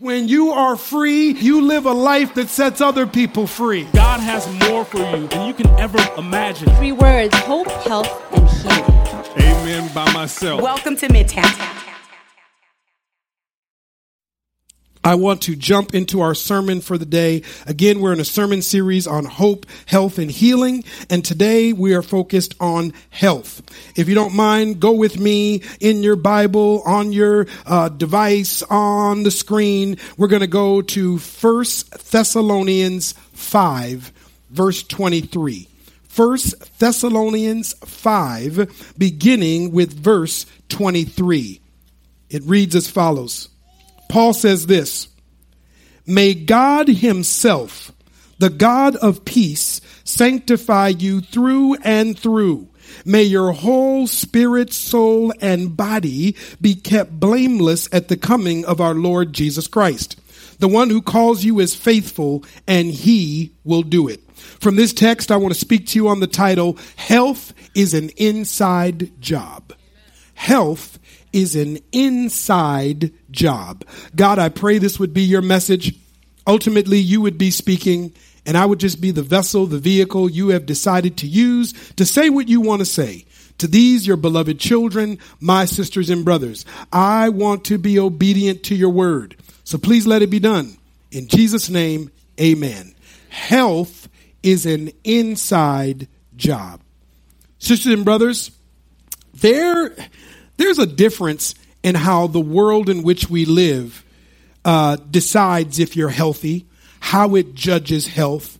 When you are free, you live a life that sets other people free. God has more for you than you can ever imagine. Three words hope, health, and healing. Amen by myself. Welcome to Midtown. I want to jump into our sermon for the day. Again, we're in a sermon series on hope, health, and healing. And today we are focused on health. If you don't mind, go with me in your Bible, on your uh, device, on the screen. We're going to go to First Thessalonians 5, verse 23. First Thessalonians 5, beginning with verse 23. It reads as follows. Paul says this May God Himself, the God of peace, sanctify you through and through. May your whole spirit, soul, and body be kept blameless at the coming of our Lord Jesus Christ. The one who calls you is faithful, and He will do it. From this text, I want to speak to you on the title Health is an Inside Job. Health is an inside job. God, I pray this would be your message. Ultimately, you would be speaking, and I would just be the vessel, the vehicle you have decided to use to say what you want to say. To these, your beloved children, my sisters and brothers, I want to be obedient to your word. So please let it be done. In Jesus' name, amen. Health is an inside job. Sisters and brothers, there, there's a difference in how the world in which we live uh, decides if you're healthy, how it judges health,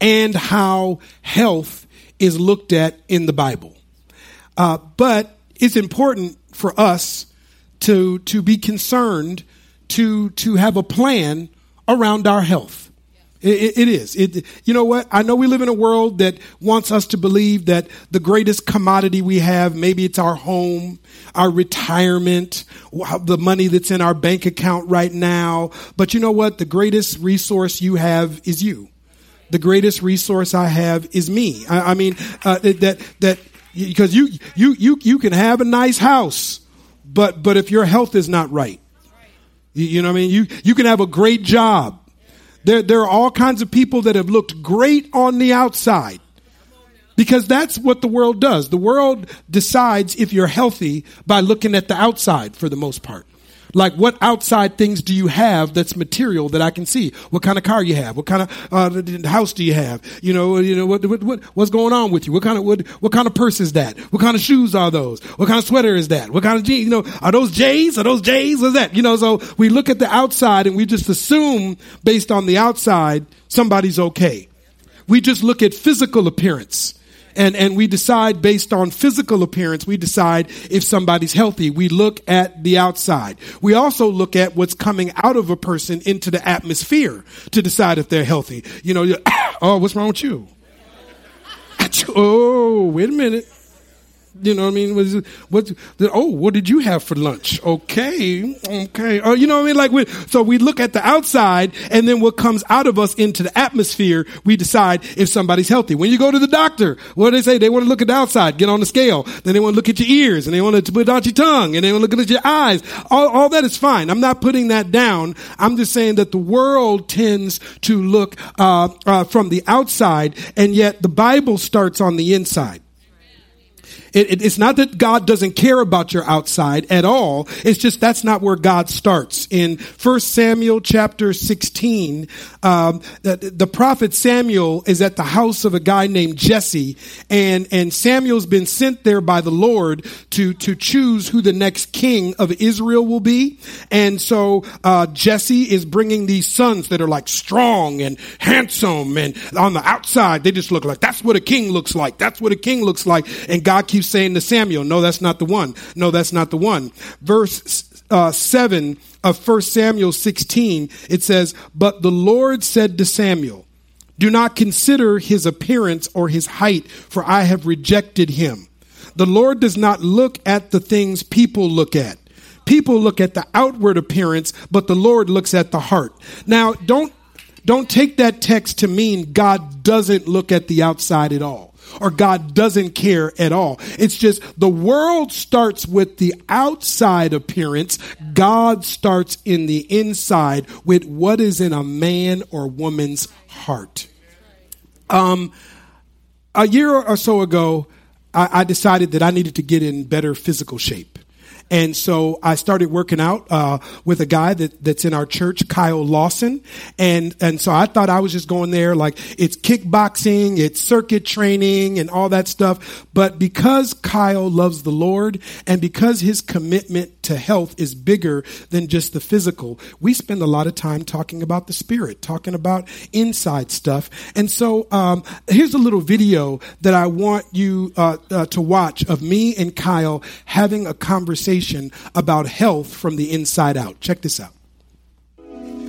and how health is looked at in the Bible. Uh, but it's important for us to to be concerned to to have a plan around our health. It, it is. It, you know what? I know we live in a world that wants us to believe that the greatest commodity we have, maybe it's our home, our retirement, the money that's in our bank account right now. But you know what? The greatest resource you have is you. The greatest resource I have is me. I, I mean, uh, that, that, because you, you, you, you can have a nice house, but, but if your health is not right, you, you know what I mean? You, you can have a great job there, there are all kinds of people that have looked great on the outside because that's what the world does. The world decides if you're healthy by looking at the outside for the most part. Like, what outside things do you have that's material that I can see? What kind of car you have? What kind of uh, house do you have? You know, you know what, what, what, what's going on with you? What kind of what, what kind of purse is that? What kind of shoes are those? What kind of sweater is that? What kind of jeans? You know, are those J's? Are those J's? What's that? You know, so we look at the outside and we just assume based on the outside somebody's okay. We just look at physical appearance and, and we decide based on physical appearance, we decide if somebody's healthy. We look at the outside. We also look at what's coming out of a person into the atmosphere to decide if they're healthy. You know, oh, what's wrong with you? Oh, wait a minute. You know what I mean? Was what? Oh, what did you have for lunch? Okay, okay. Oh, you know what I mean? Like, we, so we look at the outside, and then what comes out of us into the atmosphere, we decide if somebody's healthy. When you go to the doctor, what do they say? They want to look at the outside, get on the scale. Then they want to look at your ears, and they want to put out your tongue, and they want to look at your eyes. All, all that is fine. I'm not putting that down. I'm just saying that the world tends to look uh, uh, from the outside, and yet the Bible starts on the inside. It, it, it's not that God doesn't care about your outside at all. It's just that's not where God starts. In First Samuel chapter 16, um, the, the prophet Samuel is at the house of a guy named Jesse, and, and Samuel's been sent there by the Lord to, to choose who the next king of Israel will be. And so uh, Jesse is bringing these sons that are like strong and handsome, and on the outside, they just look like that's what a king looks like. That's what a king looks like. And God keeps saying to Samuel, no, that's not the one. No, that's not the one. Verse uh, 7 of 1 Samuel 16, it says, But the Lord said to Samuel, Do not consider his appearance or his height, for I have rejected him. The Lord does not look at the things people look at. People look at the outward appearance, but the Lord looks at the heart. Now, don't, don't take that text to mean God doesn't look at the outside at all or God doesn't care at all. It's just the world starts with the outside appearance. God starts in the inside with what is in a man or woman's heart. Um, a year or so ago, I, I decided that I needed to get in better physical shape. And so I started working out uh, with a guy that, that's in our church, Kyle Lawson. And and so I thought I was just going there like it's kickboxing, it's circuit training, and all that stuff. But because Kyle loves the Lord and because his commitment to health is bigger than just the physical, we spend a lot of time talking about the spirit, talking about inside stuff. And so um, here's a little video that I want you uh, uh, to watch of me and Kyle having a conversation conversation about health from the inside out. Check this out.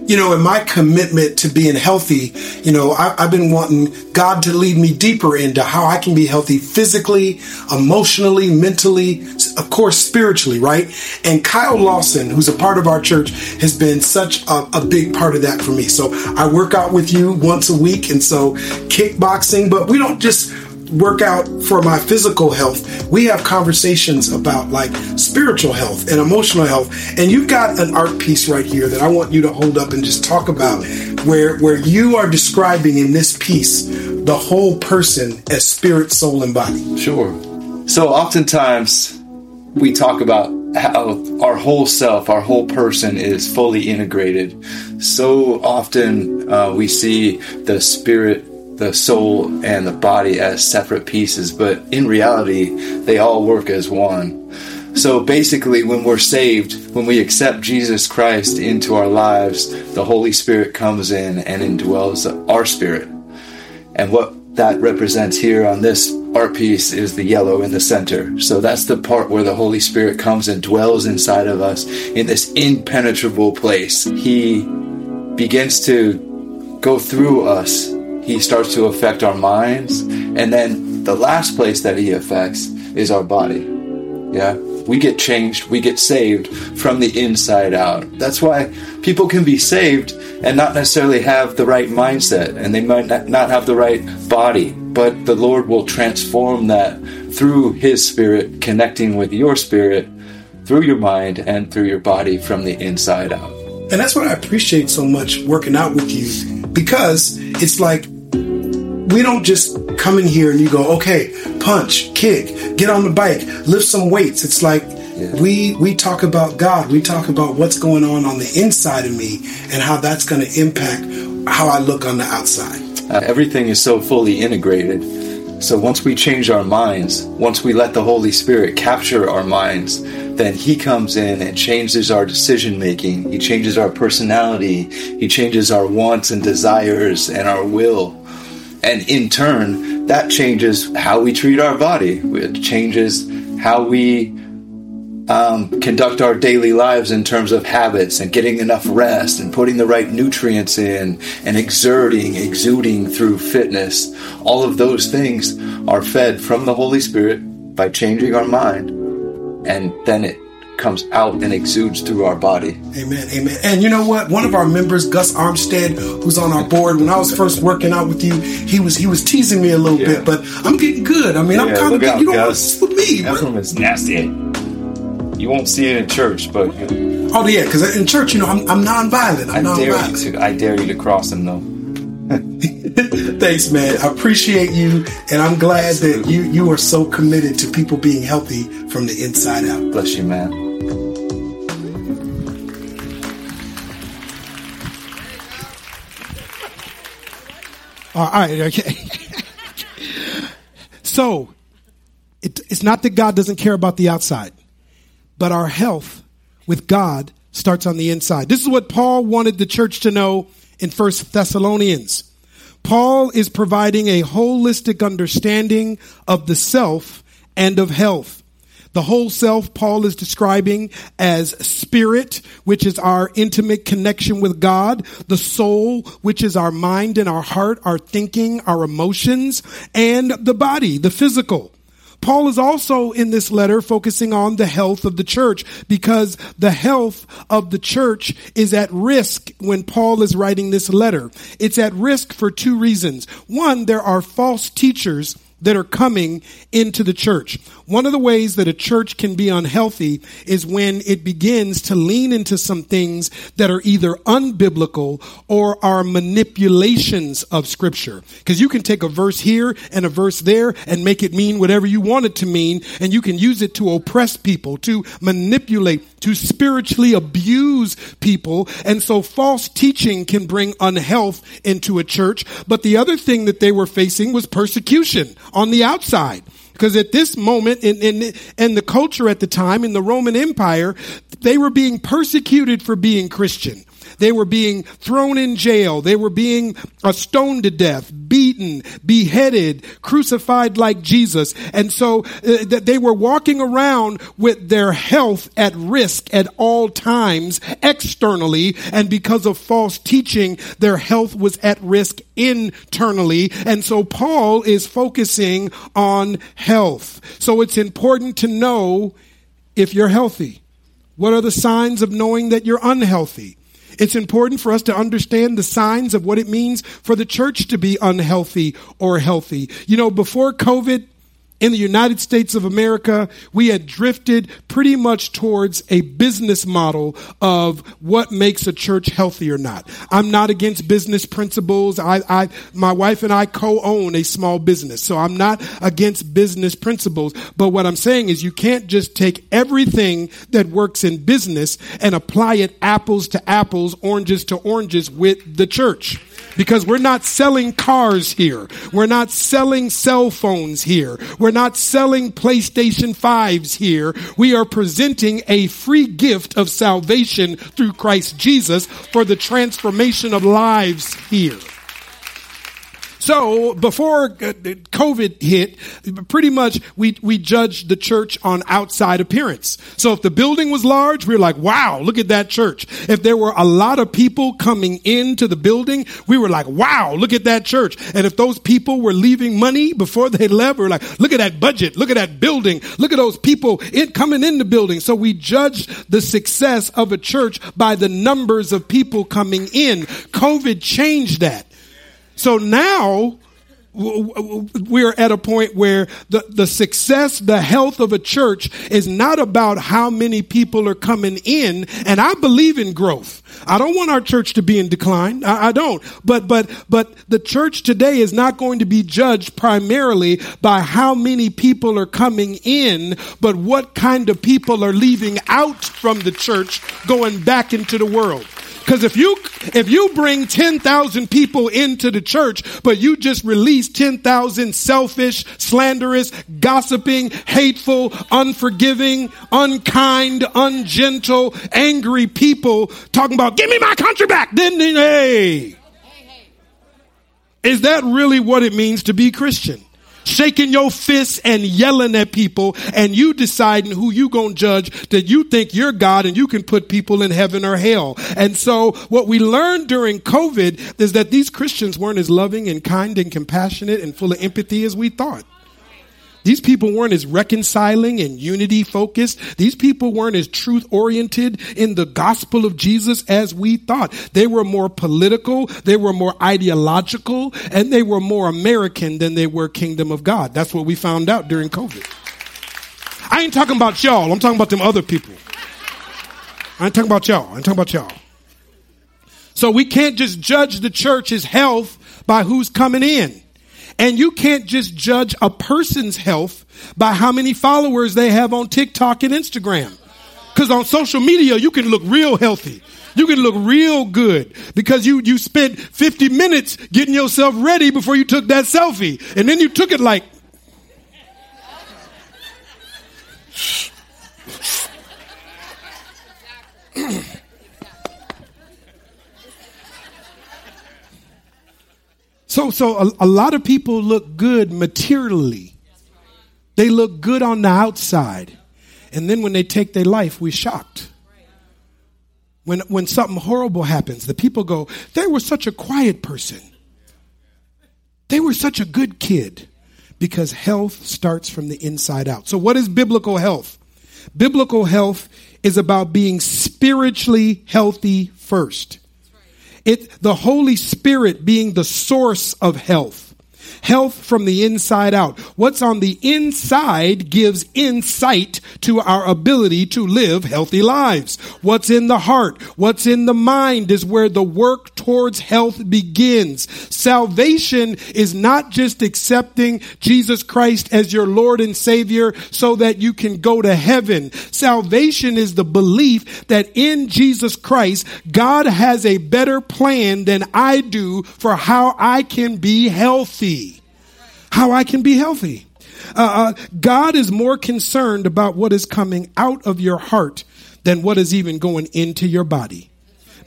You know, in my commitment to being healthy, you know, I, have been wanting God to lead me deeper into how I can be healthy physically, emotionally, mentally, of course, spiritually, right? And Kyle Lawson, who's a part of our church, has been such a, a big part of that for me. So I work out with you once a week. And so kickboxing, but we don't just work out for my physical health, we have conversations about like spiritual health and emotional health. And you've got an art piece right here that I want you to hold up and just talk about where where you are describing in this piece the whole person as spirit, soul, and body. Sure. So oftentimes we talk about how our whole self, our whole person is fully integrated. So often uh, we see the spirit the soul and the body as separate pieces, but in reality, they all work as one. So basically, when we're saved, when we accept Jesus Christ into our lives, the Holy Spirit comes in and indwells our spirit. And what that represents here on this art piece is the yellow in the center. So that's the part where the Holy Spirit comes and dwells inside of us in this impenetrable place. He begins to go through us he starts to affect our minds. And then the last place that he affects is our body. Yeah. We get changed, we get saved from the inside out. That's why people can be saved and not necessarily have the right mindset and they might not have the right body, but the Lord will transform that through His Spirit, connecting with your spirit through your mind and through your body from the inside out. And that's what I appreciate so much working out with you because it's like we don't just come in here and you go, okay, punch, kick, get on the bike, lift some weights. It's like yeah. we we talk about God. We talk about what's going on on the inside of me and how that's going to impact how I look on the outside. Uh, everything is so fully integrated. So once we change our minds, once we let the Holy Spirit capture our minds, then He comes in and changes our decision making. He changes our personality. He changes our wants and desires and our will. And in turn, that changes how we treat our body. It changes how we um, conduct our daily lives in terms of habits and getting enough rest and putting the right nutrients in and exerting, exuding through fitness. All of those things are fed from the Holy Spirit by changing our mind. And then it comes out and exudes through our body. Amen. Amen. And you know what? One of our members, Gus Armstead, who's on our board, when I was first working out with you, he was he was teasing me a little yeah. bit, but I'm getting good. I mean, I'm kind of good. You don't Gus. with me. That one is nasty. You won't see it in church, but oh yeah, because in church, you know, I'm, I'm nonviolent. I'm I dare nonviolent. you to. I dare you to cross him though. Thanks, man. I appreciate you, and I'm glad Absolutely. that you you are so committed to people being healthy from the inside out. Bless you, man. All right, okay. so, it, it's not that God doesn't care about the outside, but our health with God starts on the inside. This is what Paul wanted the church to know in First Thessalonians. Paul is providing a holistic understanding of the self and of health. The whole self Paul is describing as spirit, which is our intimate connection with God, the soul, which is our mind and our heart, our thinking, our emotions, and the body, the physical. Paul is also in this letter focusing on the health of the church because the health of the church is at risk when Paul is writing this letter. It's at risk for two reasons. One, there are false teachers that are coming into the church. One of the ways that a church can be unhealthy is when it begins to lean into some things that are either unbiblical or are manipulations of scripture. Because you can take a verse here and a verse there and make it mean whatever you want it to mean, and you can use it to oppress people, to manipulate, to spiritually abuse people. And so false teaching can bring unhealth into a church. But the other thing that they were facing was persecution on the outside. Because at this moment in, in, in the culture at the time, in the Roman Empire, they were being persecuted for being Christian. They were being thrown in jail. They were being uh, stoned to death, beaten, beheaded, crucified like Jesus. And so uh, they were walking around with their health at risk at all times externally. And because of false teaching, their health was at risk internally. And so Paul is focusing on health. So it's important to know if you're healthy. What are the signs of knowing that you're unhealthy? It's important for us to understand the signs of what it means for the church to be unhealthy or healthy. You know, before COVID, in the United States of America, we had drifted pretty much towards a business model of what makes a church healthy or not. I'm not against business principles. I, I, my wife and I co-own a small business, so I'm not against business principles. But what I'm saying is you can't just take everything that works in business and apply it apples to apples, oranges to oranges with the church because we're not selling cars here. We're not selling cell phones here. We're not selling PlayStation 5s here. We are presenting a free gift of salvation through Christ Jesus for the transformation of lives here. So before uh, COVID hit, pretty much we, we judged the church on outside appearance. So if the building was large, we were like, wow, look at that church. If there were a lot of people coming into the building, we were like, wow, look at that church. And if those people were leaving money before they left, we were like, look at that budget. Look at that building. Look at those people in, coming in the building. So we judged the success of a church by the numbers of people coming in. COVID changed that. So now we're at a point where the, the success, the health of a church is not about how many people are coming in. And I believe in growth. I don't want our church to be in decline. I, I don't. But, but, but the church today is not going to be judged primarily by how many people are coming in, but what kind of people are leaving out from the church going back into the world. Because if you if you bring ten thousand people into the church, but you just release ten thousand selfish, slanderous, gossiping, hateful, unforgiving, unkind, ungentle, angry people talking about "Give me my country back," then hey, is that really what it means to be Christian? Shaking your fists and yelling at people and you deciding who you gonna judge that you think you're God and you can put people in heaven or hell. And so what we learned during COVID is that these Christians weren't as loving and kind and compassionate and full of empathy as we thought. These people weren't as reconciling and unity focused. These people weren't as truth oriented in the gospel of Jesus as we thought. They were more political, they were more ideological, and they were more American than they were kingdom of God. That's what we found out during COVID. I ain't talking about y'all, I'm talking about them other people. I ain't talking about y'all, I ain't talking about y'all. So we can't just judge the church's health by who's coming in. And you can't just judge a person's health by how many followers they have on TikTok and Instagram. Cause on social media, you can look real healthy. You can look real good because you, you spent 50 minutes getting yourself ready before you took that selfie. And then you took it like, So, so a, a lot of people look good materially. They look good on the outside. And then when they take their life, we're shocked. When, when something horrible happens, the people go, they were such a quiet person. They were such a good kid because health starts from the inside out. So, what is biblical health? Biblical health is about being spiritually healthy first. It, the Holy Spirit being the source of health. Health from the inside out. What's on the inside gives insight to our ability to live healthy lives. What's in the heart, what's in the mind is where the work towards health begins. Salvation is not just accepting Jesus Christ as your Lord and Savior so that you can go to heaven. Salvation is the belief that in Jesus Christ, God has a better plan than I do for how I can be healthy. How I can be healthy. Uh, uh, God is more concerned about what is coming out of your heart than what is even going into your body.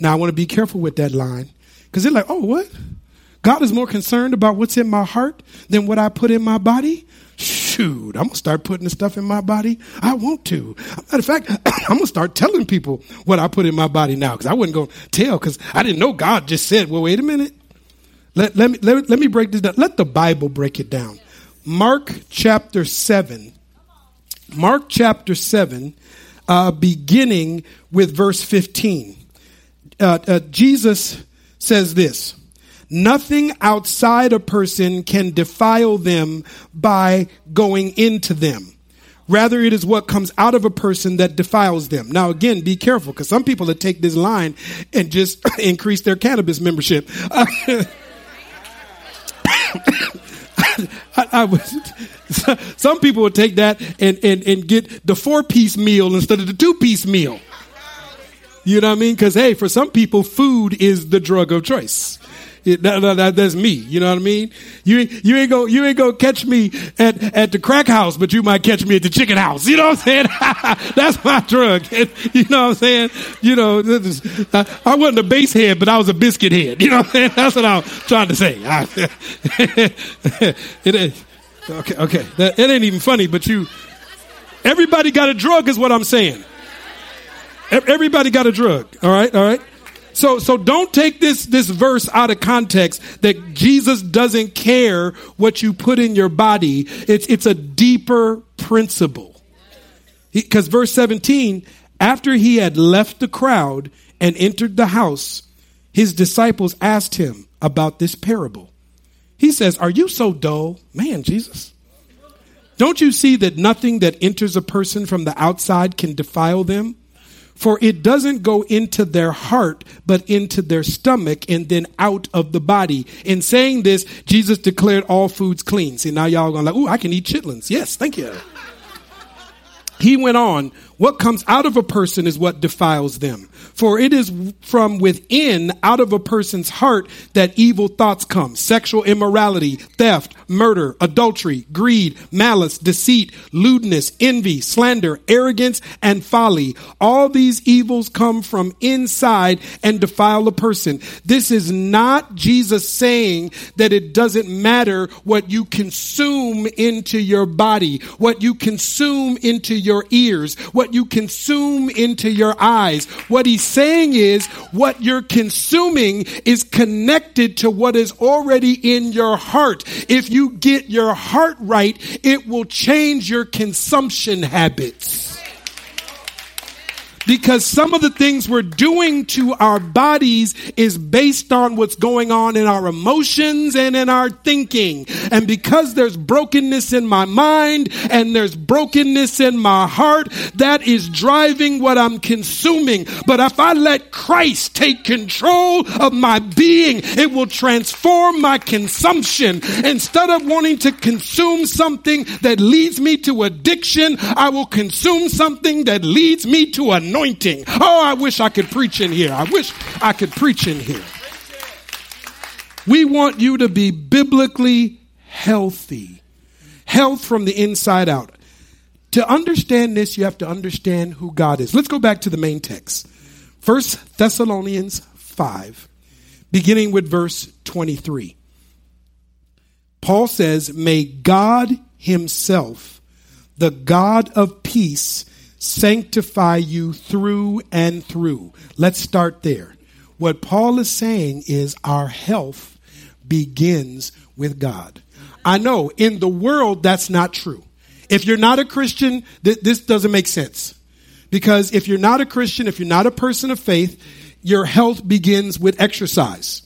Now, I want to be careful with that line because they're like, oh, what? God is more concerned about what's in my heart than what I put in my body? Shoot, I'm gonna start putting the stuff in my body. I want to. Matter of fact, I'm gonna start telling people what I put in my body now because I wasn't gonna tell because I didn't know God just said, well, wait a minute. Let, let, me, let, let me break this down. Let the Bible break it down. Mark chapter 7. Mark chapter 7, uh, beginning with verse 15. Uh, uh, Jesus says this Nothing outside a person can defile them by going into them. Rather, it is what comes out of a person that defiles them. Now, again, be careful because some people that take this line and just increase their cannabis membership. I, I was, some people would take that and, and, and get the four piece meal instead of the two piece meal. You know what I mean? Because, hey, for some people, food is the drug of choice. It, that, that, that's me. You know what I mean? You you ain't go you ain't gonna catch me at at the crack house, but you might catch me at the chicken house. You know what I'm saying? that's my drug. you know what I'm saying? You know, I, I wasn't a base head, but I was a biscuit head. You know what I'm saying? That's what I'm trying to say. it is okay. Okay, that, it ain't even funny, but you. Everybody got a drug, is what I'm saying. Everybody got a drug. All right, all right. So, so don't take this, this verse out of context that Jesus doesn't care what you put in your body. It's, it's a deeper principle. Because verse 17, after he had left the crowd and entered the house, his disciples asked him about this parable. He says, Are you so dull? Man, Jesus. Don't you see that nothing that enters a person from the outside can defile them? For it doesn't go into their heart, but into their stomach and then out of the body. In saying this, Jesus declared all foods clean. See, now y'all going like, ooh, I can eat chitlins. Yes, thank you. He went on, what comes out of a person is what defiles them. For it is from within, out of a person's heart, that evil thoughts come. Sexual immorality, theft, murder, adultery, greed, malice, deceit, lewdness, envy, slander, arrogance, and folly. All these evils come from inside and defile a person. This is not Jesus saying that it doesn't matter what you consume into your body, what you consume into your ears, what what you consume into your eyes. What he's saying is what you're consuming is connected to what is already in your heart. If you get your heart right, it will change your consumption habits because some of the things we're doing to our bodies is based on what's going on in our emotions and in our thinking. And because there's brokenness in my mind and there's brokenness in my heart, that is driving what I'm consuming. But if I let Christ take control of my being, it will transform my consumption. Instead of wanting to consume something that leads me to addiction, I will consume something that leads me to anointing anointing. Oh, I wish I could preach in here. I wish I could preach in here. We want you to be biblically healthy. Health from the inside out. To understand this, you have to understand who God is. Let's go back to the main text. First Thessalonians 5, beginning with verse 23. Paul says, May God Himself, the God of peace, sanctify you through and through. Let's start there. What Paul is saying is our health begins with God. I know in the world that's not true. If you're not a Christian, th- this doesn't make sense. Because if you're not a Christian, if you're not a person of faith, your health begins with exercise.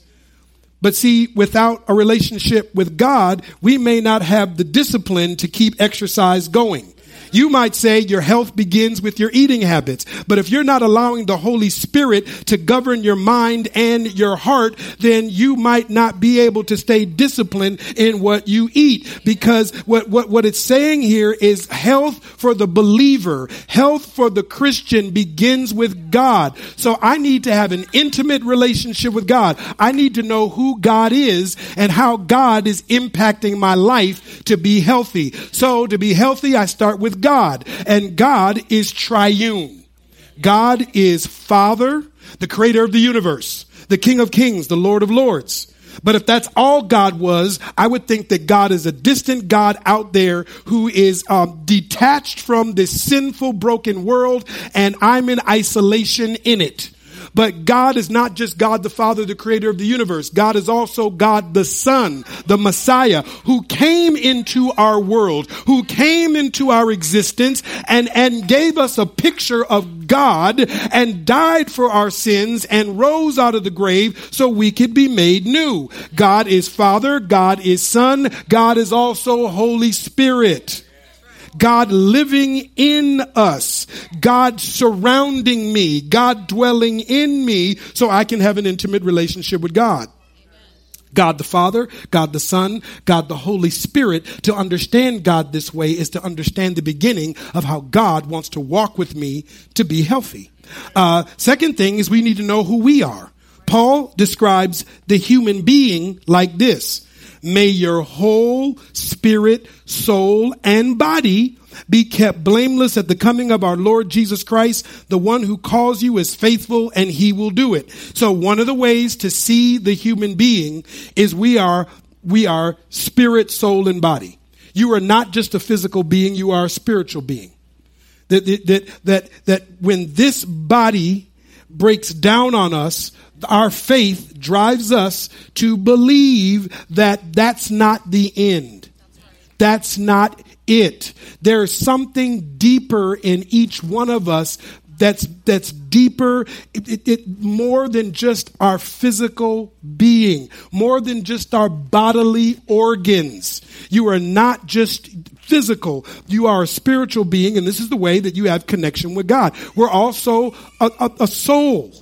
But see, without a relationship with God, we may not have the discipline to keep exercise going. You might say your health begins with your eating habits, but if you're not allowing the Holy Spirit to govern your mind and your heart, then you might not be able to stay disciplined in what you eat because what, what, what it's saying here is health for the believer, health for the Christian begins with God. So I need to have an intimate relationship with God. I need to know who God is and how God is impacting my life to be healthy. So to be healthy, I start with God, and God is triune. God is Father, the creator of the universe, the King of kings, the Lord of lords. But if that's all God was, I would think that God is a distant God out there who is um, detached from this sinful, broken world, and I'm in isolation in it. But God is not just God the Father, the creator of the universe. God is also God the Son, the Messiah, who came into our world, who came into our existence and, and gave us a picture of God and died for our sins and rose out of the grave so we could be made new. God is Father, God is Son, God is also Holy Spirit. God living in us, God surrounding me, God dwelling in me so I can have an intimate relationship with God. God the Father, God the Son, God the Holy Spirit. To understand God this way is to understand the beginning of how God wants to walk with me to be healthy. Uh, second thing is we need to know who we are. Paul describes the human being like this. May your whole spirit, soul, and body be kept blameless at the coming of our Lord Jesus Christ. The one who calls you is faithful and he will do it. So one of the ways to see the human being is we are, we are spirit, soul, and body. You are not just a physical being, you are a spiritual being. That, that, that, that when this body breaks down on us, our faith drives us to believe that that's not the end. That's not it. There's something deeper in each one of us that's that's deeper it, it, it, more than just our physical being more than just our bodily organs you are not just physical you are a spiritual being and this is the way that you have connection with god we're also a, a, a soul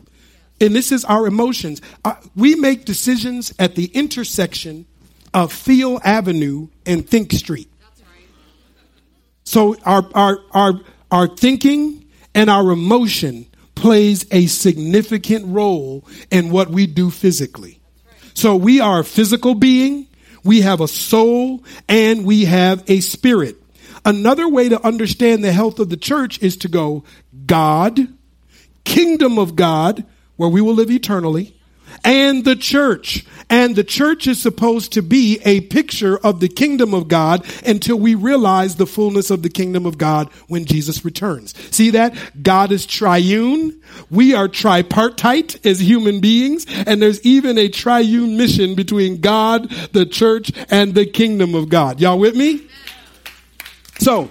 and this is our emotions. Uh, we make decisions at the intersection of Feel Avenue and Think Street. So our, our, our, our thinking and our emotion plays a significant role in what we do physically. So we are a physical being, we have a soul, and we have a spirit. Another way to understand the health of the church is to go God, kingdom of God, where we will live eternally, and the church. And the church is supposed to be a picture of the kingdom of God until we realize the fullness of the kingdom of God when Jesus returns. See that? God is triune. We are tripartite as human beings. And there's even a triune mission between God, the church, and the kingdom of God. Y'all with me? So,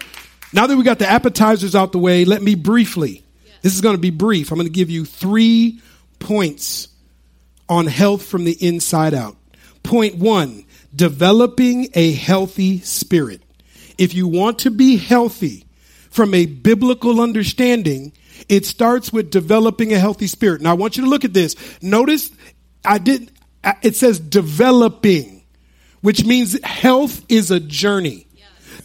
now that we got the appetizers out the way, let me briefly, this is going to be brief. I'm going to give you three points on health from the inside out. Point one, developing a healthy spirit. If you want to be healthy from a biblical understanding, it starts with developing a healthy spirit. Now I want you to look at this. Notice I did it says developing, which means health is a journey.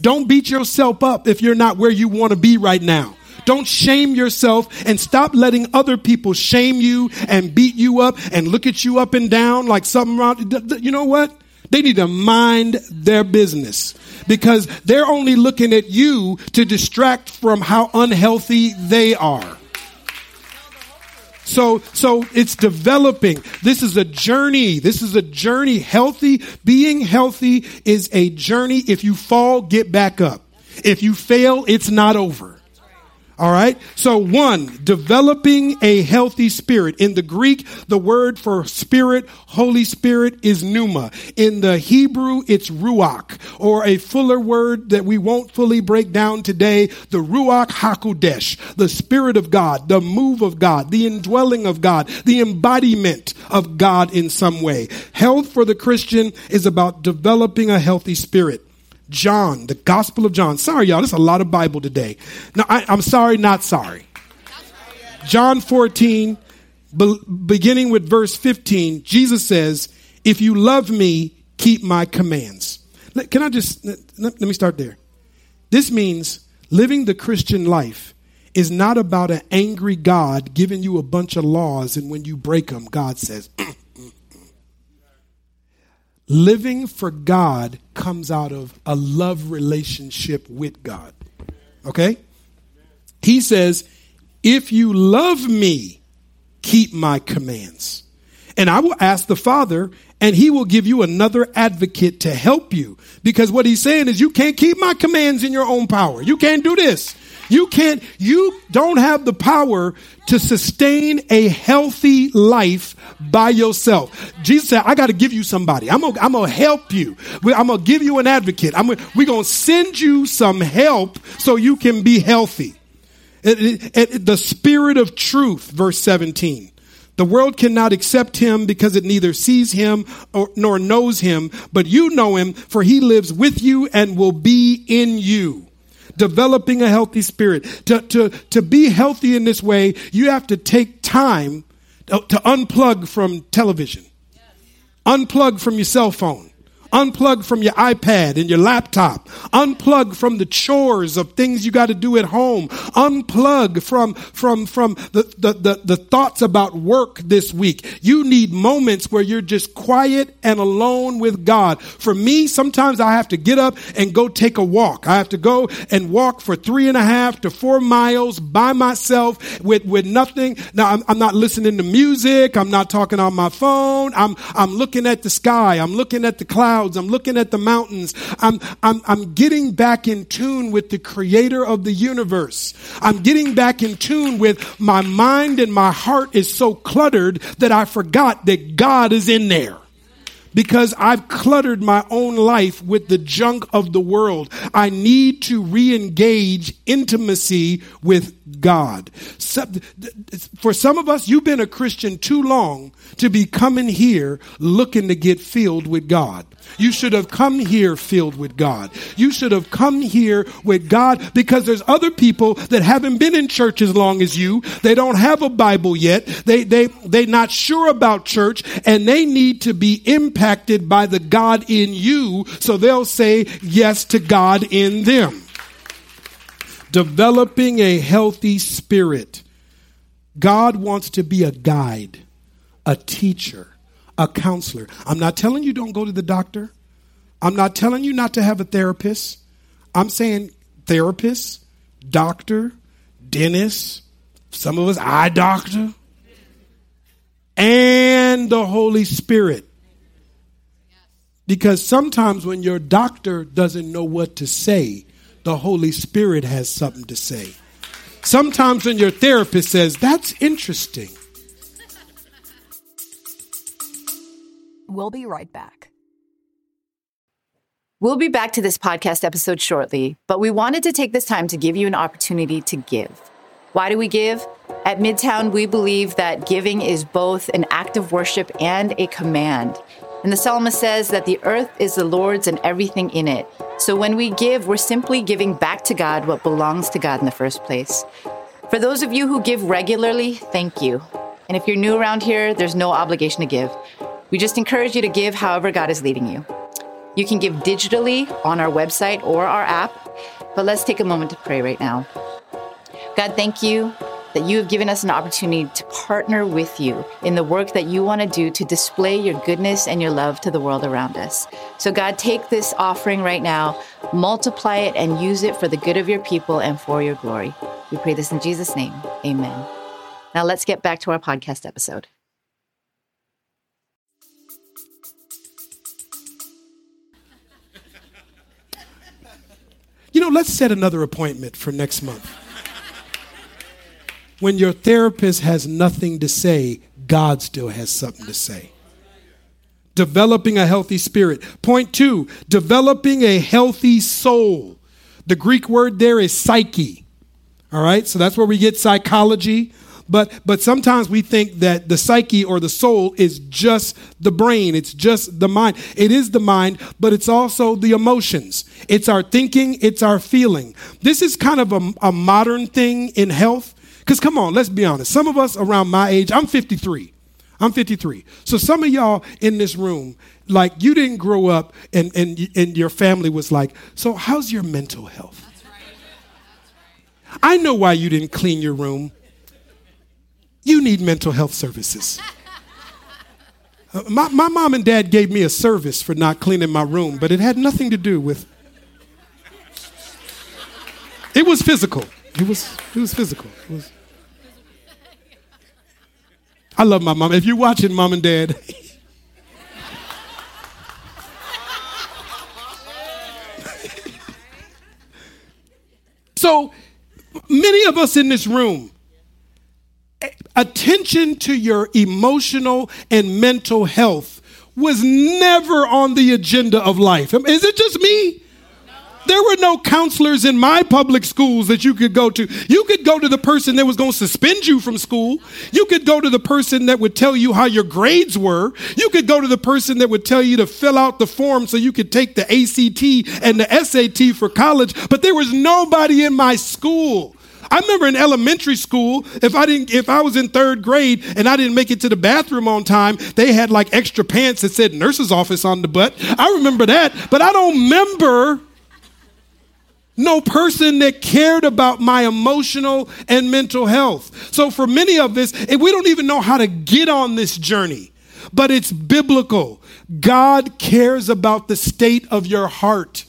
Don't beat yourself up if you're not where you want to be right now. Don't shame yourself and stop letting other people shame you and beat you up and look at you up and down like something wrong. You know what? They need to mind their business because they're only looking at you to distract from how unhealthy they are. So, so it's developing. This is a journey. This is a journey. Healthy, being healthy is a journey. If you fall, get back up. If you fail, it's not over. All right. So one, developing a healthy spirit. In the Greek, the word for spirit, Holy Spirit is pneuma. In the Hebrew, it's ruach, or a fuller word that we won't fully break down today, the ruach hakodesh, the spirit of God, the move of God, the indwelling of God, the embodiment of God in some way. Health for the Christian is about developing a healthy spirit. John, the Gospel of John. Sorry, y'all, there's a lot of Bible today. No, I, am sorry, not sorry. John 14, be, beginning with verse 15, Jesus says, If you love me, keep my commands. Can I just, let, let me start there. This means living the Christian life is not about an angry God giving you a bunch of laws, and when you break them, God says, Living for God comes out of a love relationship with God. Okay? He says, If you love me, keep my commands. And I will ask the Father, and he will give you another advocate to help you. Because what he's saying is, you can't keep my commands in your own power. You can't do this. You can't, you don't have the power to sustain a healthy life by yourself. Jesus said, I got to give you somebody. I'm going to help you. I'm going to give you an advocate. I'm gonna, we're going to send you some help so you can be healthy. It, it, it, the spirit of truth, verse 17. The world cannot accept him because it neither sees him or, nor knows him, but you know him, for he lives with you and will be in you developing a healthy spirit. To, to, to be healthy in this way, you have to take time to, to unplug from television, unplug from your cell phone, Unplug from your iPad and your laptop. Unplug from the chores of things you got to do at home. Unplug from, from, from the, the, the, the thoughts about work this week. You need moments where you're just quiet and alone with God. For me, sometimes I have to get up and go take a walk. I have to go and walk for three and a half to four miles by myself with, with nothing. Now, I'm, I'm not listening to music. I'm not talking on my phone. I'm, I'm looking at the sky. I'm looking at the clouds clouds. I'm looking at the mountains. I'm, I'm, I'm getting back in tune with the creator of the universe. I'm getting back in tune with my mind and my heart is so cluttered that I forgot that God is in there because I've cluttered my own life with the junk of the world. I need to re-engage intimacy with God. For some of us, you've been a Christian too long to be coming here looking to get filled with God. You should have come here filled with God. You should have come here with God because there's other people that haven't been in church as long as you. They don't have a Bible yet. They, they, they're not sure about church and they need to be impacted by the God in you. So they'll say yes to God in them. Developing a healthy spirit. God wants to be a guide, a teacher a counselor. I'm not telling you don't go to the doctor. I'm not telling you not to have a therapist. I'm saying therapist, doctor, dentist, some of us eye doctor, and the Holy Spirit. Because sometimes when your doctor doesn't know what to say, the Holy Spirit has something to say. Sometimes when your therapist says, That's interesting. We'll be right back. We'll be back to this podcast episode shortly, but we wanted to take this time to give you an opportunity to give. Why do we give? At Midtown, we believe that giving is both an act of worship and a command. And the psalmist says that the earth is the Lord's and everything in it. So when we give, we're simply giving back to God what belongs to God in the first place. For those of you who give regularly, thank you. And if you're new around here, there's no obligation to give. We just encourage you to give however God is leading you. You can give digitally on our website or our app, but let's take a moment to pray right now. God, thank you that you have given us an opportunity to partner with you in the work that you want to do to display your goodness and your love to the world around us. So, God, take this offering right now, multiply it, and use it for the good of your people and for your glory. We pray this in Jesus' name. Amen. Now, let's get back to our podcast episode. You know, let's set another appointment for next month. When your therapist has nothing to say, God still has something to say. Developing a healthy spirit. Point two, developing a healthy soul. The Greek word there is psyche. All right, so that's where we get psychology. But but sometimes we think that the psyche or the soul is just the brain. It's just the mind. It is the mind but it's also the emotions. It's our thinking. It's our feeling. This is kind of a, a modern thing in health. Because come on let's be honest. Some of us around my age i'm 53 I'm 53. So some of y'all in this room, like you didn't grow up and, and, and your family was like, so how's your mental health? I know why you didn't clean your room. You need mental health services. Uh, my, my mom and dad gave me a service for not cleaning my room, but it had nothing to do with. It was physical. It was, it was physical. It was... I love my mom. If you're watching, mom and dad, so many of us in this room, attention to your emotional and mental health was never on the agenda of life. Is it just me? There were no counselors in my public schools that you could go to. You could go to the person that was going to suspend you from school. You could go to the person that would tell you how your grades were. You could go to the person that would tell you to fill out the form so you could take the ACT and the SAT for college. But there was nobody in my school. I remember in elementary school, if I didn't, if I was in third grade and I didn't make it to the bathroom on time, they had like extra pants that said nurse's office on the butt. I remember that, but I don't remember no person that cared about my emotional and mental health. So, for many of us, we don't even know how to get on this journey, but it's biblical. God cares about the state of your heart.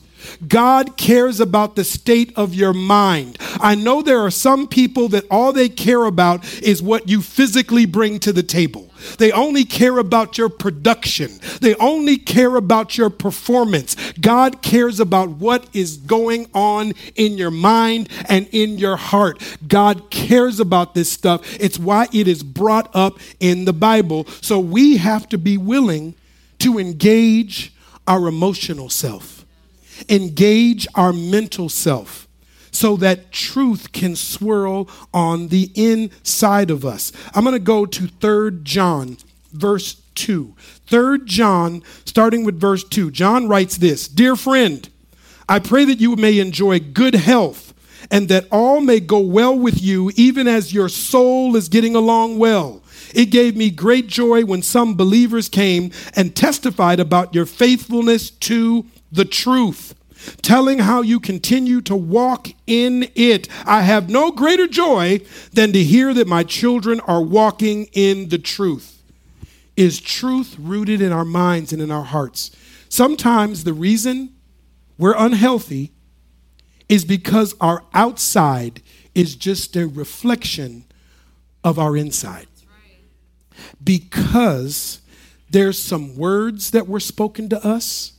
God cares about the state of your mind. I know there are some people that all they care about is what you physically bring to the table. They only care about your production. They only care about your performance. God cares about what is going on in your mind and in your heart. God cares about this stuff. It's why it is brought up in the Bible. So we have to be willing to engage our emotional self engage our mental self so that truth can swirl on the inside of us. I'm going to go to 3 John, verse 2. 3 John, starting with verse 2. John writes this Dear friend, I pray that you may enjoy good health and that all may go well with you, even as your soul is getting along well. It gave me great joy when some believers came and testified about your faithfulness to the truth, telling how you continue to walk in it. I have no greater joy than to hear that my children are walking in the truth. Is truth rooted in our minds and in our hearts? Sometimes the reason we're unhealthy is because our outside is just a reflection of our inside. Because there's some words that were spoken to us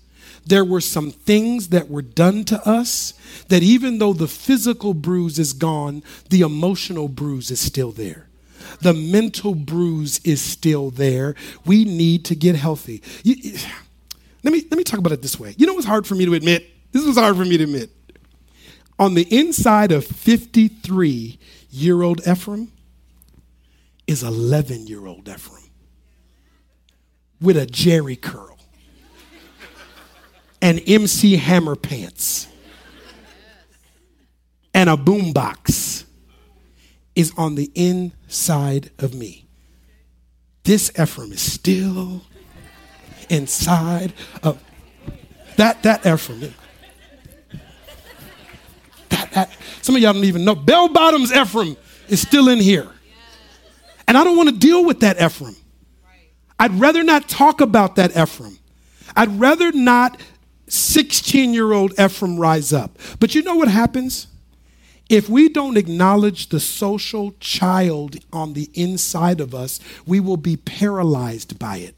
there were some things that were done to us that even though the physical bruise is gone, the emotional bruise is still there. The mental bruise is still there. We need to get healthy. You, let, me, let me talk about it this way. You know what's hard for me to admit? This was hard for me to admit. On the inside of 53 year old Efrem is 11 year old Efrem with a Jheri curl and MC Hammer pants and a boombox is on the inside of me. This Efrem is still inside of that that Efrem. That, that some of y'all don't even know. Bell bottoms Efrem is still in here. And I don't want to deal with that Efrem. I'd rather not talk about that Efrem. I'd rather not 16 year old Efrem rise up. But you know what happens? If we don't acknowledge the social child on the inside of us, we will be paralyzed by it.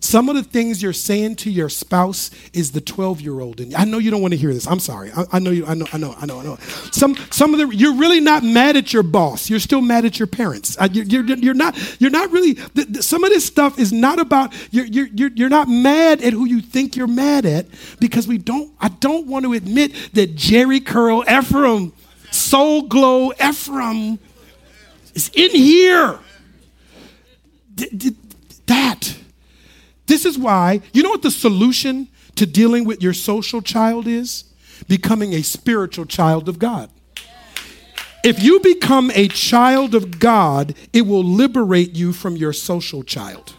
Some of the things you're saying to your spouse is the 12 year old. And I know you don't want to hear this. I'm sorry. I, I, know you. I know. I know. I know. I know. Some, some of the, you're really not mad at your boss. You're still mad at your parents. Uh, you're, you're, you're, not, you're not really, the, the, some of this stuff is not about, you're, you're, you're not mad at who you think you're mad at because we don't, I don't want to admit that Jheri Curl Efrem, Soul Glo Efrem is in here. D- d- that. This is why, you know what the solution to dealing with your social child is? Becoming a spiritual child of God. If you become a child of God, it will liberate you from your social child.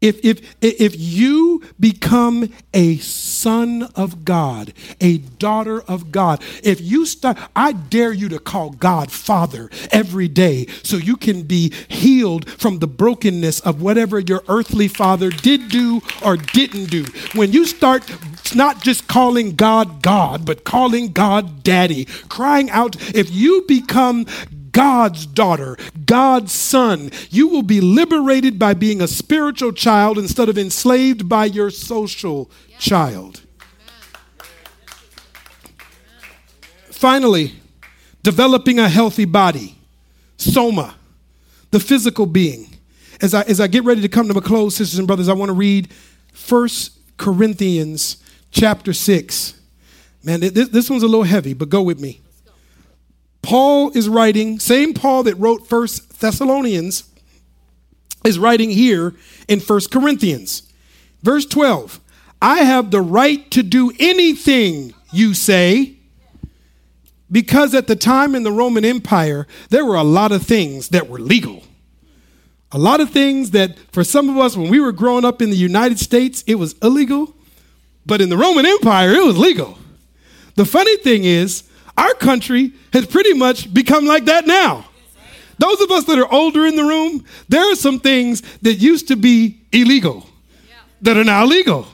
If, if, if you become a son of God, a daughter of God, if you start, I dare you to call God Father every day so you can be healed from the brokenness of whatever your earthly father did do or didn't do. When you start not just calling God God, but calling God Daddy, crying out, if you become God's daughter, God's son. You will be liberated by being a spiritual child instead of enslaved by your social child. Finally, developing a healthy body, soma, the physical being. As I, as I get ready to come to a close, sisters and brothers, I want to read 1 Corinthians chapter 6. Man, this, this one's a little heavy, but go with me. Paul is writing, same Paul that wrote First Thessalonians is writing here in First Corinthians. Verse 12, I have the right to do anything you say, because at the time in the Roman Empire, there were a lot of things that were legal. A lot of things that for some of us, when we were growing up in the United States, it was illegal, but in the Roman Empire, it was legal. The funny thing is, our country has pretty much become like that now. Those of us that are older in the room, there are some things that used to be illegal that are now legal.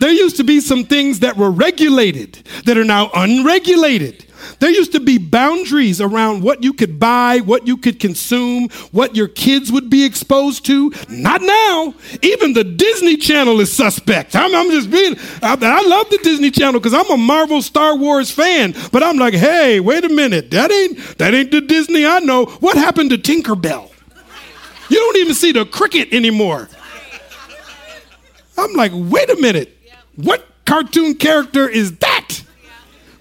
There used to be some things that were regulated that are now unregulated. There used to be boundaries around what you could buy, what you could consume, what your kids would be exposed to. Not now. Even the Disney Channel is suspect. I'm, I'm just being, I, I, love the Disney Channel because I'm a Marvel Star Wars fan, but I'm like, hey, wait a minute. That ain't, that ain't the Disney I know. What happened to Tinkerbell? You don't even see the cricket anymore. I'm like, wait a minute. What cartoon character is that?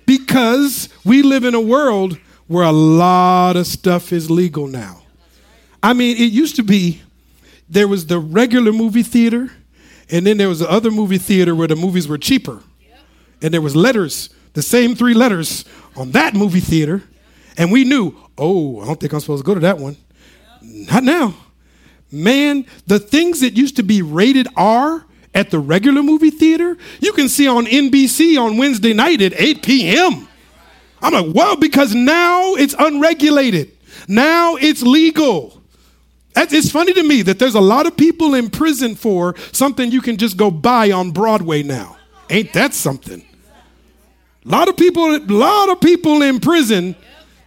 Because we live in a world where a lot of stuff is legal now. I mean, it used to be there was the regular movie theater, and then there was the other movie theater where the movies were cheaper. And there was letters, the same three letters on that movie theater. And we knew, oh, I don't think I'm supposed to go to that one. Not now. Man, the things that used to be rated R at the regular movie theater, you can see on NBC on Wednesday night at 8 p.m. I'm like, well, because now it's unregulated. Now it's legal. It's funny to me that there's a lot of people in prison for something you can just go buy on Broadway now. Ain't that something? A lot of people, a lot of people in prison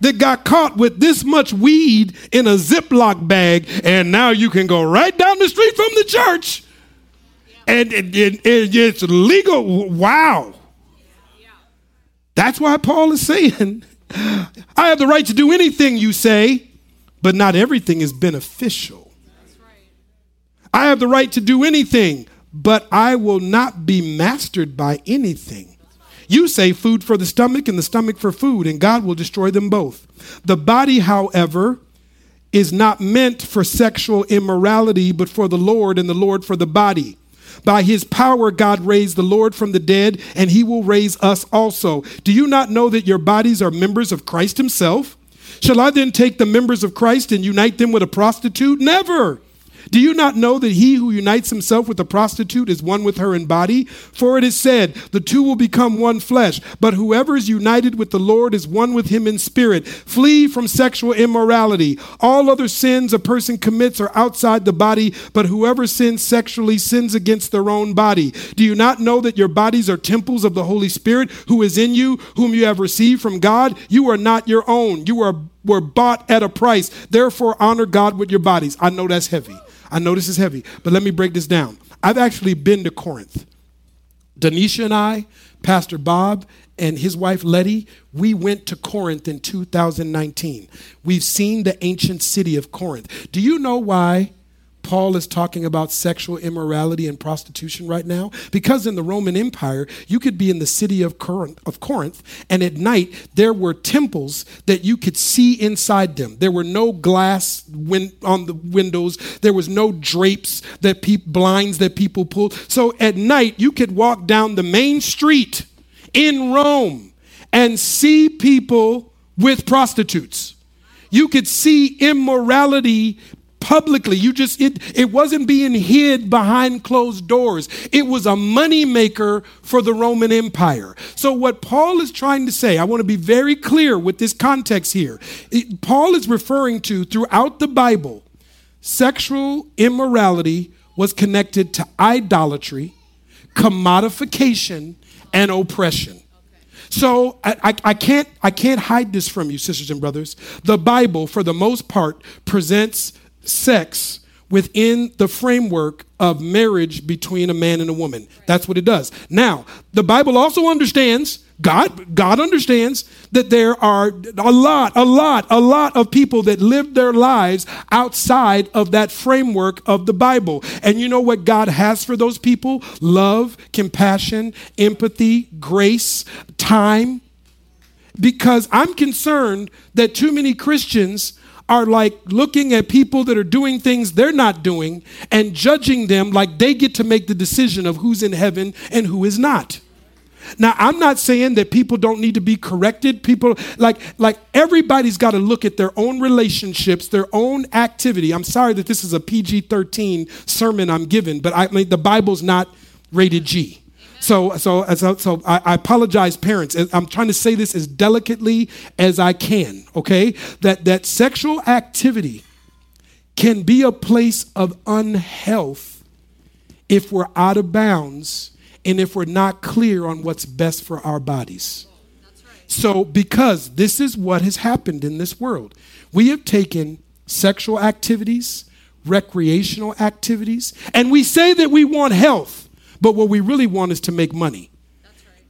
that got caught with this much weed in a Ziploc bag, and now you can go right down the street from the church and it, it, it's legal. Wow. That's why Paul is saying, I have the right to do anything you say, but not everything is beneficial. I have the right to do anything, but I will not be mastered by anything. You say food for the stomach and the stomach for food, and God will destroy them both. The body, however, is not meant for sexual immorality, but for the Lord, and the Lord for the body. By his power, God raised the Lord from the dead, and he will raise us also. Do you not know that your bodies are members of Christ himself? Shall I then take the members of Christ and unite them with a prostitute? Never. Do you not know that he who unites himself with a prostitute is one with her in body? For it is said, the two will become one flesh. But whoever is united with the Lord is one with him in spirit. Flee from sexual immorality. All other sins a person commits are outside the body, but whoever sins sexually sins against their own body. Do you not know that your bodies are temples of the Holy Spirit who is in you, whom you have received from God? You are not your own. You are were bought at a price. Therefore, honor God with your bodies. I know that's heavy. I know this is heavy, but let me break this down. I've actually been to Corinth. Donecia and I, Pastor Bob, and his wife Letty, we went to Corinth in 2019. We've seen the ancient city of Corinth. Do you know why Paul is talking about sexual immorality and prostitution right now? Because in the Roman Empire, you could be in the city of Corinth, of Corinth, and at night there were temples that you could see inside them. There were no glass win- on the windows. There was no drapes that pe- blinds that people pulled. So at night you could walk down the main street in Rome and see people with prostitutes. You could see immorality publicly. You just it it wasn't being hid behind closed doors. It was a moneymaker for the Roman Empire. So what Paul is trying to say, I want to be very clear with this context here. It, Paul is referring to throughout the Bible, sexual immorality was connected to idolatry, commodification, and oppression. So I, I, I, can't I can't hide this from you, sisters and brothers. The Bible, for the most part, presents sex within the framework of marriage between a man and a woman. That's what it does. Now, the Bible also understands, God, God understands that there are a lot, a lot, a lot of people that live their lives outside of that framework of the Bible. And you know what God has for those people? Love, compassion, empathy, grace, time. Because I'm concerned that too many Christians are like looking at people that are doing things they're not doing and judging them like they get to make the decision of who's in heaven and who is not. Now, I'm not saying that people don't need to be corrected. People like like everybody's got to look at their own relationships, their own activity. I'm sorry that this is a PG-13 sermon I'm giving, but I mean the Bible's not rated G. So, so, so, so I, I, apologize, parents. I'm trying to say this as delicately as I can, okay? That, that sexual activity can be a place of unhealth if we're out of bounds and if we're not clear on what's best for our bodies. So, because this is what has happened in this world, we have taken sexual activities, recreational activities, and we say that we want health. But what we really want is to make money.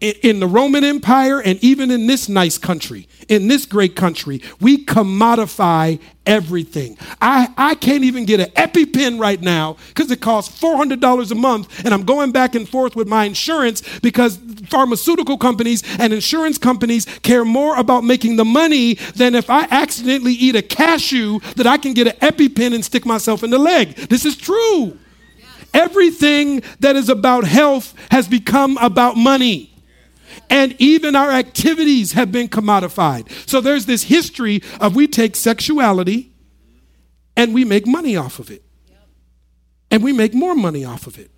In, in the Roman Empire and even in this nice country, in this great country, we commodify everything. I, I can't even get an EpiPen right now because it costs $400 a month, and I'm going back and forth with my insurance because pharmaceutical companies and insurance companies care more about making the money than if I accidentally eat a cashew that I can get an EpiPen and stick myself in the leg. This is true. Everything that is about health has become about money. And even our activities have been commodified. So there's this history of we take sexuality and we make money off of it. And we make more money off of it.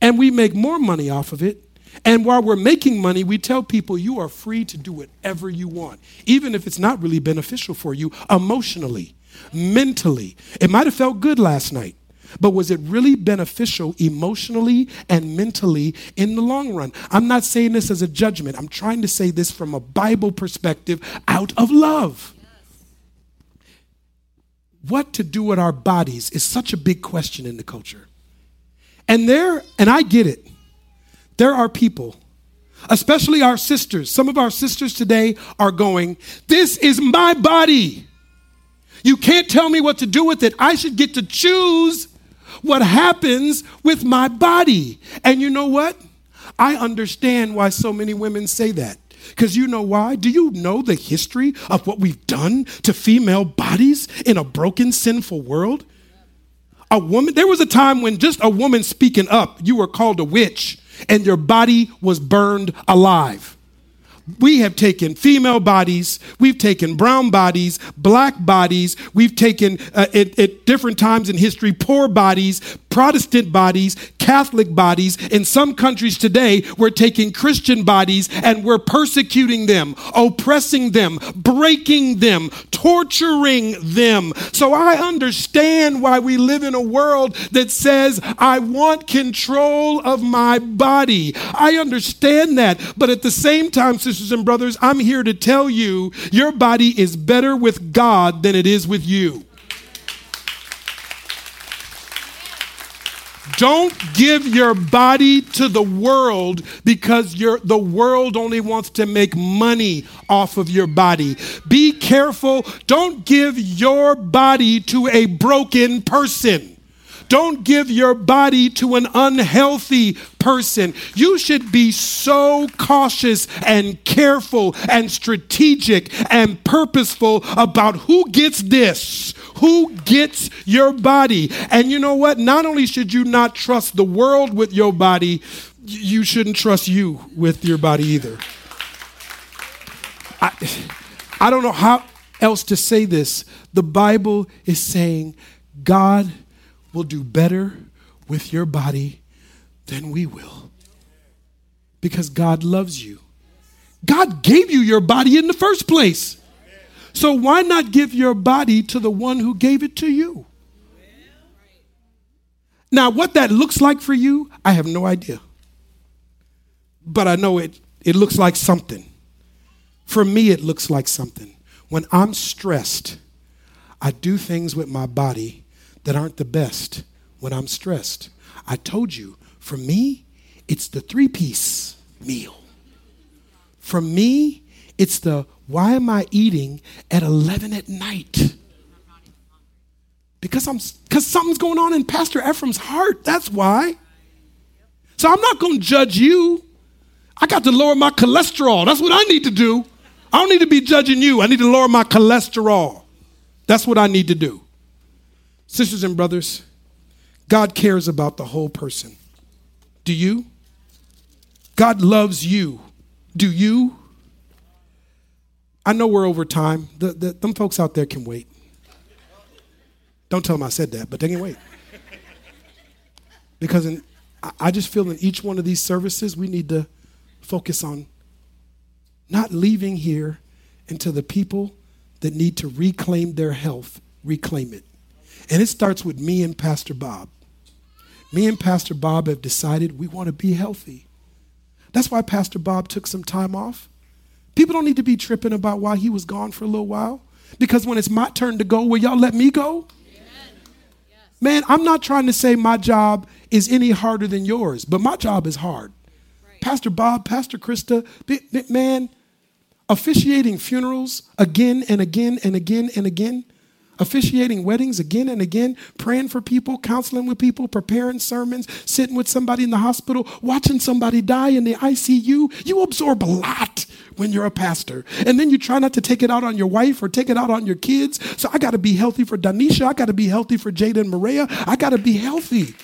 And we make more money off of it. And while we're making money, we tell people you are free to do whatever you want, even if it's not really beneficial for you emotionally, mentally. It might have felt good last night. But was it really beneficial emotionally and mentally in the long run? I'm not saying this as a judgment. I'm trying to say this from a Bible perspective out of love. What to do with our bodies is such a big question in the culture. And there, and I get it, there are people, especially our sisters, some of our sisters today are going, This is my body. You can't tell me what to do with it. I should get to choose what happens with my body. And you know what? I understand why so many women say that. Because you know why? Do you know the history of what we've done to female bodies in a broken, sinful world? A woman, there was a time when just a woman speaking up, you were called a witch and your body was burned alive we have taken female bodies, we've taken brown bodies, black bodies, we've taken uh, at, at, different times in history poor bodies, Protestant bodies, Catholic bodies. In some countries today, we're taking Christian bodies and we're persecuting them, oppressing them, breaking them, torturing them. So I understand why we live in a world that says, I want control of my body. I understand that. But at the same time, sisters and brothers, I'm here to tell you your body is better with God than it is with you. Don't give your body to the world because the world only wants to make money off of your body. Be careful. Don't give your body to a broken person. Don't give your body to an unhealthy person. You should be so cautious and careful and strategic and purposeful about who gets this, who gets your body. And you know what? Not only should you not trust the world with your body, you shouldn't trust you with your body either. I, I don't know how else to say this. The Bible is saying God will do better with your body than we will because God loves you. God gave you your body in the first place. So why not give your body to the one who gave it to you? Now, what that looks like for you, I have no idea. But I know it, it looks like something. For me, it looks like something. When I'm stressed, I do things with my body that aren't the best when I'm stressed. I told you, for me, it's the three piece meal. For me, it's the why am I eating at 11 at night? Because I'm because something's going on in Pastor Efrem's heart. That's why. So I'm not going to judge you. I got to lower my cholesterol. That's what I need to do. I don't need to be judging you. I need to lower my cholesterol. That's what I need to do. Sisters and brothers, God cares about the whole person. Do you? God loves you. Do you? I know we're over time. The, the, them folks out there can wait. Don't tell them I said that, but they can wait. Because in, I just feel in each one of these services, we need to focus on not leaving here until the people that need to reclaim their health reclaim it. And it starts with me and Pastor Bob. Me and Pastor Bob have decided we want to be healthy. That's why Pastor Bob took some time off. People don't need to be tripping about why he was gone for a little while. Because when it's my turn to go, will y'all let me go? Man, I'm not trying to say my job is any harder than yours, but my job is hard. Right. Pastor Bob, Pastor Krista, man, officiating funerals again and again and again and again, officiating weddings again and again, praying for people, counseling with people, preparing sermons, sitting with somebody in the hospital, watching somebody die in the ICU. You absorb a lot when you're a pastor. And then you try not to take it out on your wife or take it out on your kids. So I got to be healthy for Donecia. I got to be healthy for Jada and Maria. I got to be healthy.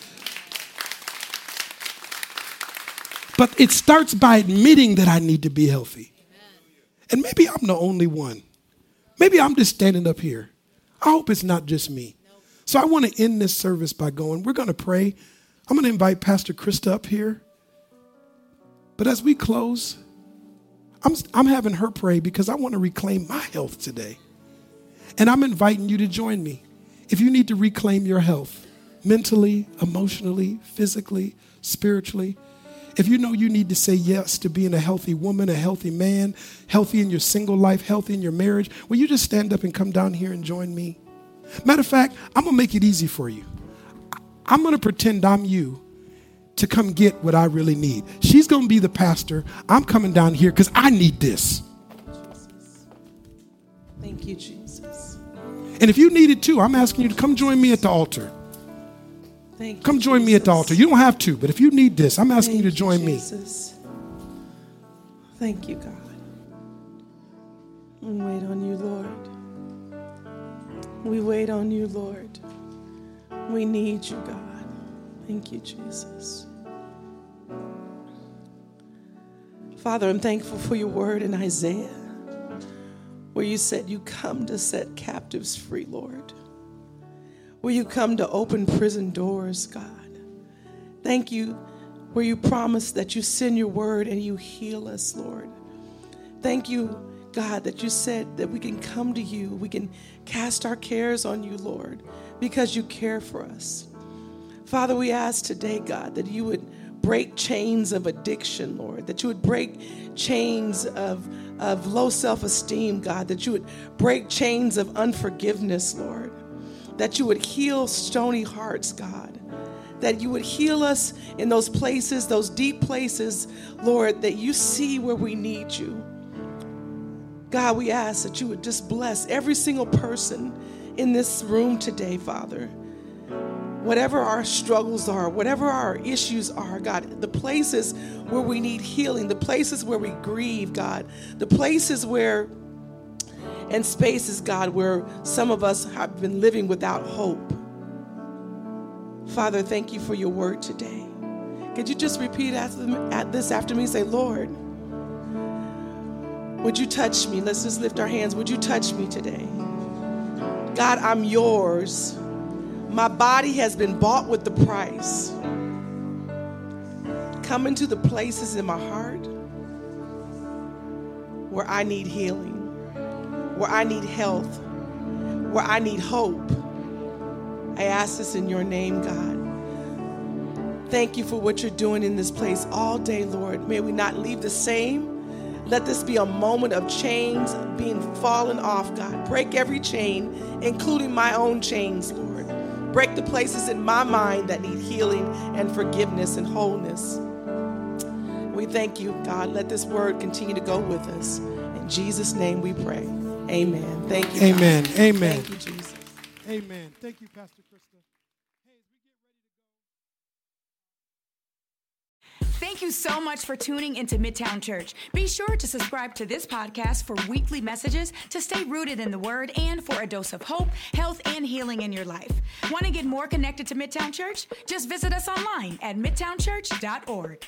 But it starts by admitting that I need to be healthy. And maybe I'm the only one. Maybe I'm just standing up here. I hope it's not just me. So I want to end this service by going, we're going to pray. I'm going to invite Pastor Krista up here. But as we close, I'm, I'm having her pray because I want to reclaim my health today. And I'm inviting you to join me. If you need to reclaim your health, mentally, emotionally, physically, spiritually, if you know you need to say yes to being a healthy woman, a healthy man, healthy in your single life, healthy in your marriage, will you just stand up and come down here and join me? Matter of fact, I'm going to make it easy for you. I'm going to pretend I'm you to come get what I really need. She's going to be the pastor. I'm coming down here because I need this. Thank you, Jesus. And if you need it too, I'm asking you to come join me at the altar. Thank Come join Jesus. me at the altar. You don't have to, but if you need this, I'm asking Thank you to join me. Jesus. Thank you, God. We wait on you, Lord. We wait on you, Lord. We need you, God. Thank you, Jesus. Father, I'm thankful for your word in Isaiah, where you said you come to set captives free, Lord. Where you come to open prison doors, God. Thank you where you promise that you send your word and you heal us, Lord. Thank you, God, that you said that we can come to you, we can cast our cares on you, Lord, because you care for us. Father, we ask today, God, that you would break chains of addiction, Lord, that you would break chains of, of low self esteem, God, that you would break chains of unforgiveness, Lord, that you would heal stony hearts, God, that you would heal us in those places, those deep places, Lord, that you see where we need you. God, we ask that you would just bless every single person in this room today, Father whatever our struggles are, whatever our issues are, God, the places where we need healing, the places where we grieve, God, the places where and spaces, God, where some of us have been living without hope. Father, thank you for your word today. Could you just repeat at this after me? Say, Lord, would you touch me? Let's just lift our hands. Would you touch me today? God, I'm yours. My body has been bought with the price. Come into the places in my heart where I need healing, where I need health, where I need hope. I ask this in your name, God. Thank you for what you're doing in this place all day, Lord. May we not leave the same. Let this be a moment of chains being fallen off, God. Break every chain, including my own chains, Lord. Break the places in my mind that need healing and forgiveness and wholeness. We thank you, God. Let this word continue to go with us. In Jesus' name we pray. Amen. Thank you. Amen. God. Amen. Thank you, Jesus. Amen. Thank you, Pastor Krista. Thank you so much for tuning into Midtown Church. Be sure to subscribe to this podcast for weekly messages to stay rooted in the Word and for a dose of hope, health, and healing in your life. Want to get more connected to Midtown Church? Just visit us online at midtownchurch.org.